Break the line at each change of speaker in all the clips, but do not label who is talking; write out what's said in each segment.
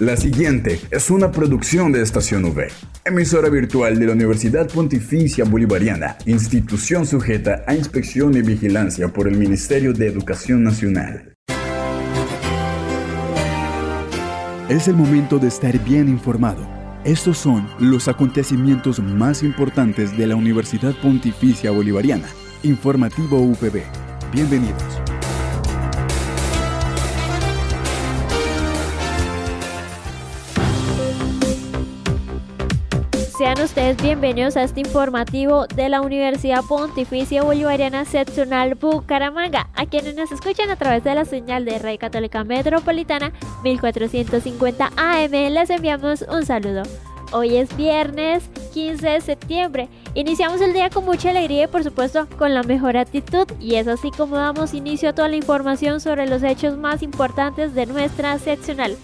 La siguiente es una producción de Estación V, emisora virtual de la Universidad Pontificia Bolivariana, institución sujeta a inspección y vigilancia por el Ministerio de Educación Nacional. Es el momento de estar bien informado. Estos son los acontecimientos más importantes de la Universidad Pontificia Bolivariana. Informativo UPB. Bienvenidos.
Sean ustedes bienvenidos a este informativo de la Universidad Pontificia Bolivariana Seccional Bucaramanga, a quienes nos escuchan a través de la señal de Red Católica Metropolitana 1450 AM. Les enviamos un saludo. Hoy es viernes 15 de septiembre. Iniciamos el día con mucha alegría y por supuesto con la mejor actitud y es así como damos inicio a toda la información sobre los hechos más importantes de nuestra seccional.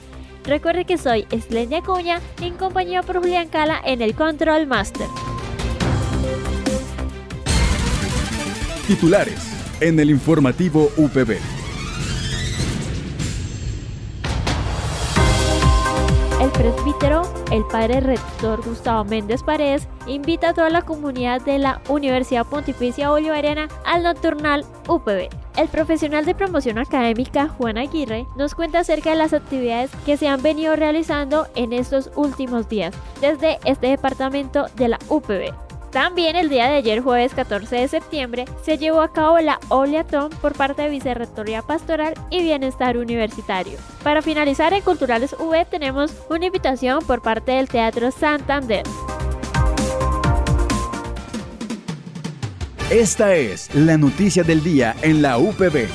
Recuerde que soy Eslendia Cuña en compañía por Julián Cala en el Control Master.
Titulares en el informativo UPB.
El presbítero, el padre rector Gustavo Méndez Paredes, invita a toda la comunidad de la Universidad Pontificia Bolivariana al nocturnal UPB. El profesional de promoción académica Juan Aguirre nos cuenta acerca de las actividades que se han venido realizando en estos últimos días desde este departamento de la UPB. También el día de ayer, jueves 14 de septiembre, se llevó a cabo la Oleatón por parte de Vicerrectoría Pastoral y Bienestar Universitario. Para finalizar, en Culturales V tenemos una invitación por parte del Teatro Santander.
Esta es la noticia del día en la UPB.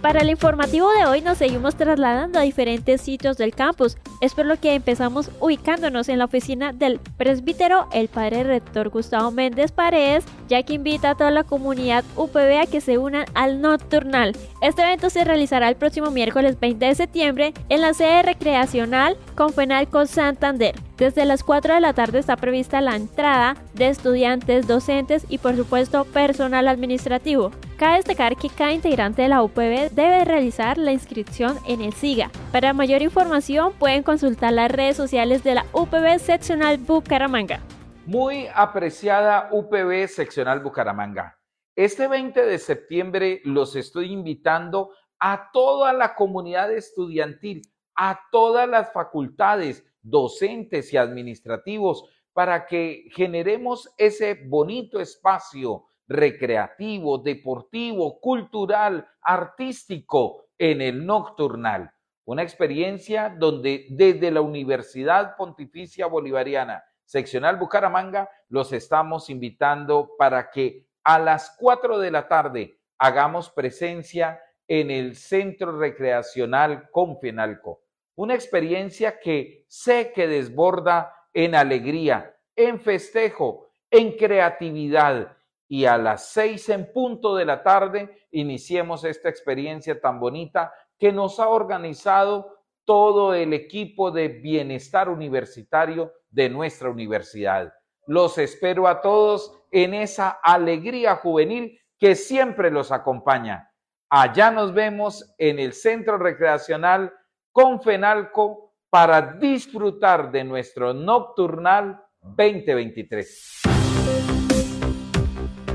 Para el informativo de hoy nos seguimos trasladando a diferentes sitios del campus. Es por lo que empezamos ubicándonos en la oficina del presbítero, el padre rector Gustavo Méndez Paredes, ya que invita a toda la comunidad UPB a que se unan al nocturnal. Este evento se realizará el próximo miércoles 20 de septiembre en la sede recreacional Confenalco Santander. Desde las 4 de la tarde está prevista la entrada de estudiantes, docentes y por supuesto personal administrativo. Cabe destacar que cada integrante de la UPB debe realizar la inscripción en el SIGA. Para mayor información pueden consultar las redes sociales de la UPB Seccional Bucaramanga.
Muy apreciada UPB Seccional Bucaramanga. Este 20 de septiembre los estoy invitando a toda la comunidad estudiantil, a todas las facultades, docentes y administrativos para que generemos ese bonito espacio recreativo, deportivo, cultural, artístico en el nocturnal. Una experiencia donde desde la Universidad Pontificia Bolivariana, seccional Bucaramanga, los estamos invitando para que a las 4 de la tarde hagamos presencia en el Centro Recreacional Confenalco una experiencia que sé que desborda en alegría, en festejo, en creatividad. Y a las seis en punto de la tarde iniciemos esta experiencia tan bonita que nos ha organizado todo el equipo de bienestar universitario de nuestra universidad. Los espero a todos en esa alegría juvenil que siempre los acompaña. Allá nos vemos en el Centro Recreacional con Fenalco para disfrutar de nuestro Nocturnal 2023.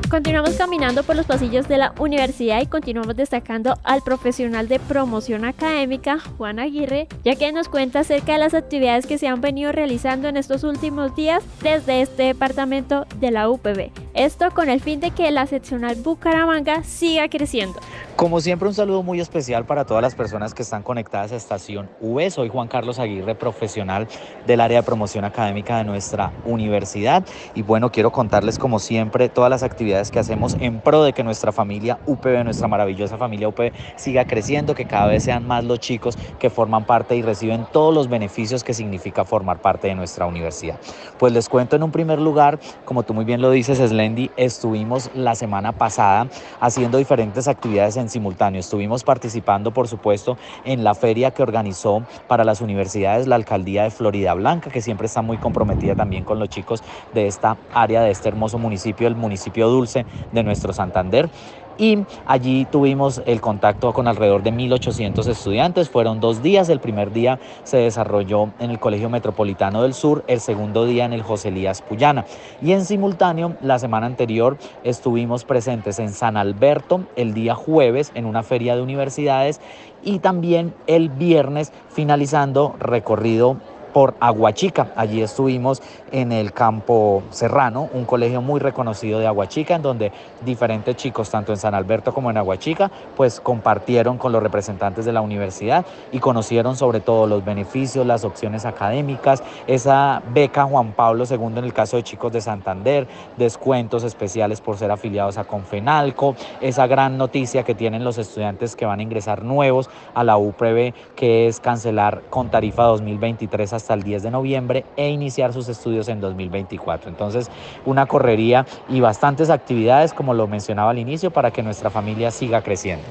Continuamos caminando por los pasillos de la universidad y continuamos destacando al profesional de promoción académica, Juan Aguirre, ya que nos cuenta acerca de las actividades que se han venido realizando en estos últimos días desde este departamento de la UPB. Esto con el fin de que la seccional Bucaramanga siga creciendo.
Como siempre, un saludo muy especial para todas las personas que están conectadas a Estación V. Soy Juan Carlos Aguirre, profesional del área de promoción académica de nuestra universidad. Y bueno, quiero contarles como siempre todas las actividades que hacemos en pro de que nuestra familia UPB, nuestra maravillosa familia UPB, siga creciendo, que cada vez sean más los chicos que forman parte y reciben todos los beneficios que significa formar parte de nuestra universidad. Pues les cuento en un primer lugar, como tú muy bien lo dices, Slendy, estuvimos la semana pasada haciendo diferentes actividades en simultáneo. Estuvimos participando, por supuesto, en la feria que organizó para las universidades la alcaldía de Florida Blanca, que siempre está muy comprometida también con los chicos de esta área, de este hermoso municipio, el municipio dulce de nuestro Santander. Y allí tuvimos el contacto con alrededor de 1.800 estudiantes. Fueron dos días, el primer día se desarrolló en el Colegio Metropolitano del Sur, el segundo día en el José Elías Puyana y en simultáneo la semana anterior estuvimos presentes en San Alberto el día jueves en una feria de universidades y también el viernes finalizando recorrido por Aguachica. Allí estuvimos en el campo Serrano, un colegio muy reconocido de Aguachica, en donde diferentes chicos, tanto en San Alberto como en Aguachica, pues compartieron con los representantes de la universidad y conocieron sobre todo los beneficios, las opciones académicas, esa beca Juan Pablo II en el caso de chicos de Santander, descuentos especiales por ser afiliados a Confenalco, esa gran noticia que tienen los estudiantes que van a ingresar nuevos a la UPB, que es cancelar con tarifa 2023 hasta el 10 de noviembre e iniciar sus estudios en 2024. Entonces, una correría y bastantes actividades, como lo mencionaba al inicio, para que nuestra familia siga creciendo.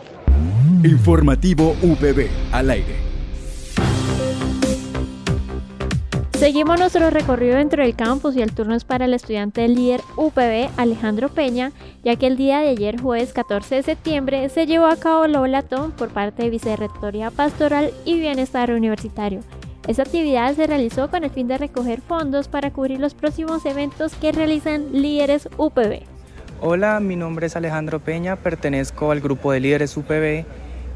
Informativo UPB al aire.
Seguimos nuestro recorrido dentro del campus y el turno es para el estudiante líder UPB Alejandro Peña, ya que el día de ayer, jueves 14 de septiembre, se llevó a cabo el Oblatón por parte de Vicerrectoría Pastoral y Bienestar Universitario. Esta actividad se realizó con el fin de recoger fondos para cubrir los próximos eventos que realizan líderes UPB.
Hola, mi nombre es Alejandro Peña, pertenezco al grupo de líderes UPB.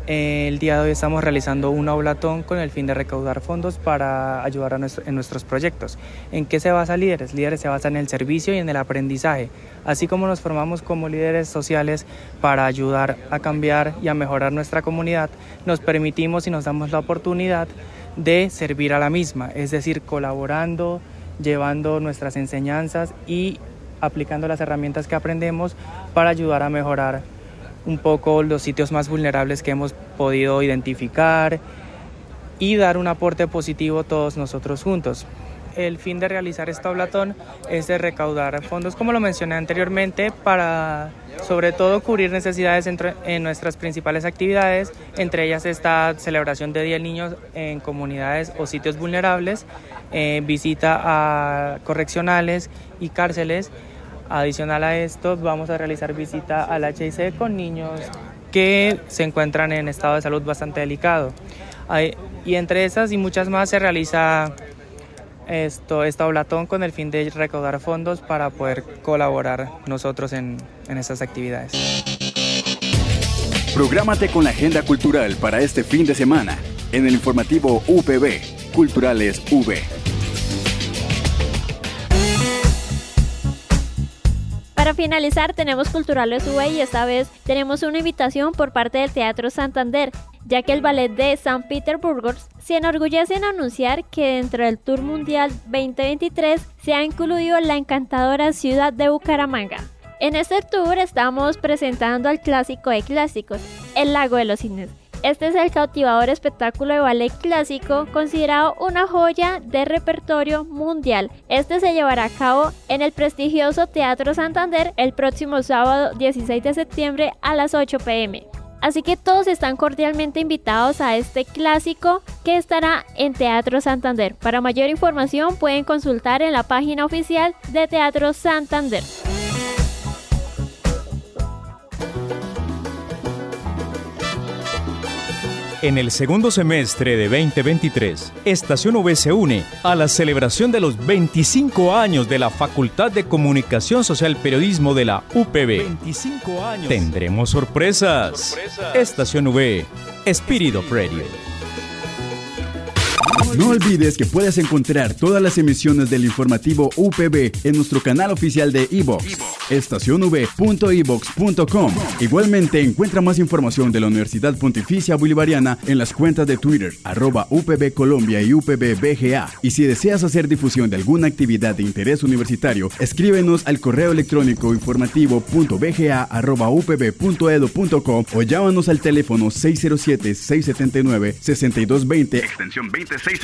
El día de hoy estamos realizando un aulatón con el fin de recaudar fondos para ayudar en nuestros proyectos. ¿En qué se basa Líderes? Líderes se basa en el servicio y en el aprendizaje, así como nos formamos como líderes sociales para ayudar a cambiar y a mejorar nuestra comunidad, nos permitimos y nos damos la oportunidad de servir a la misma, es decir, colaborando, llevando nuestras enseñanzas y aplicando las herramientas que aprendemos para ayudar a mejorar un poco los sitios más vulnerables que hemos podido identificar y dar un aporte positivo todos nosotros juntos el fin de realizar este oblatón es de recaudar fondos, como lo mencioné anteriormente, para sobre todo cubrir necesidades en, nuestras principales actividades, entre ellas esta celebración de Día del Niño en comunidades o sitios vulnerables, eh, visita a correccionales y cárceles. Adicional a esto, vamos a realizar visita al HIC con niños que se encuentran en estado de salud bastante delicado. y entre esas y muchas más se realiza esto, esta oblatón con el fin de recaudar fondos para poder colaborar nosotros en, en estas actividades.
Prográmate con la agenda cultural para este fin de semana en el informativo UPB, Culturales V.
Para finalizar, tenemos Culturales V y esta vez tenemos una invitación por parte del Teatro Santander, ya que el ballet de San Petersburgo se enorgullece en anunciar que dentro del Tour Mundial 2023 se ha incluido la encantadora ciudad de Bucaramanga. En este tour estamos presentando al clásico de clásicos, El Lago de los Cines. Este es el cautivador espectáculo de ballet clásico considerado una joya de repertorio mundial. Este se llevará a cabo en el prestigioso Teatro Santander el próximo sábado 16 de septiembre a las 8 pm. Así que todos están cordialmente invitados a este clásico que estará en Teatro Santander. Para mayor información pueden consultar en la página oficial de Teatro Santander.
En el segundo semestre de 2023, Estación V se une a la celebración de los 25 años de la Facultad de Comunicación Social Periodismo de la UPB. 25 años. Tendremos sorpresas. Estación V, Spirit of Radio.
No olvides que puedes encontrar todas las emisiones del informativo UPB en nuestro canal oficial de iVox, estacionv.ivox.com. Igualmente encuentra más información de la Universidad Pontificia Bolivariana en las cuentas de Twitter, arroba UPB Colombia y UPB BGA. Y si deseas hacer difusión de alguna actividad de interés universitario, escríbenos al correo electrónico informativo.bga.upb.edu.com o llámanos al teléfono 607-679-6220, extensión 26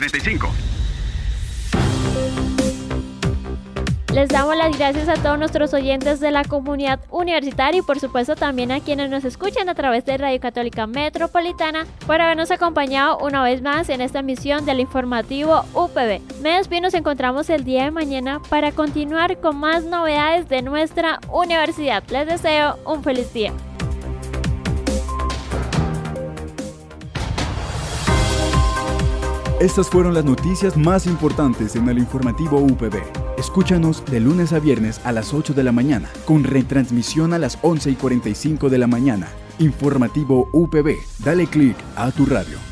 Les damos las gracias a todos nuestros oyentes de la comunidad universitaria y por supuesto también a quienes nos escuchan a través de Radio Católica Metropolitana por habernos acompañado una vez más en esta emisión del informativo UPB. Me despido, nos encontramos el día de mañana para continuar con más novedades de nuestra universidad. Les deseo un feliz día.
Estas fueron las noticias más importantes en el informativo UPB. Escúchanos de lunes a viernes a las 8 de la mañana, con retransmisión a las 11 y 45 de la mañana. Informativo UPB. Dale clic a tu radio.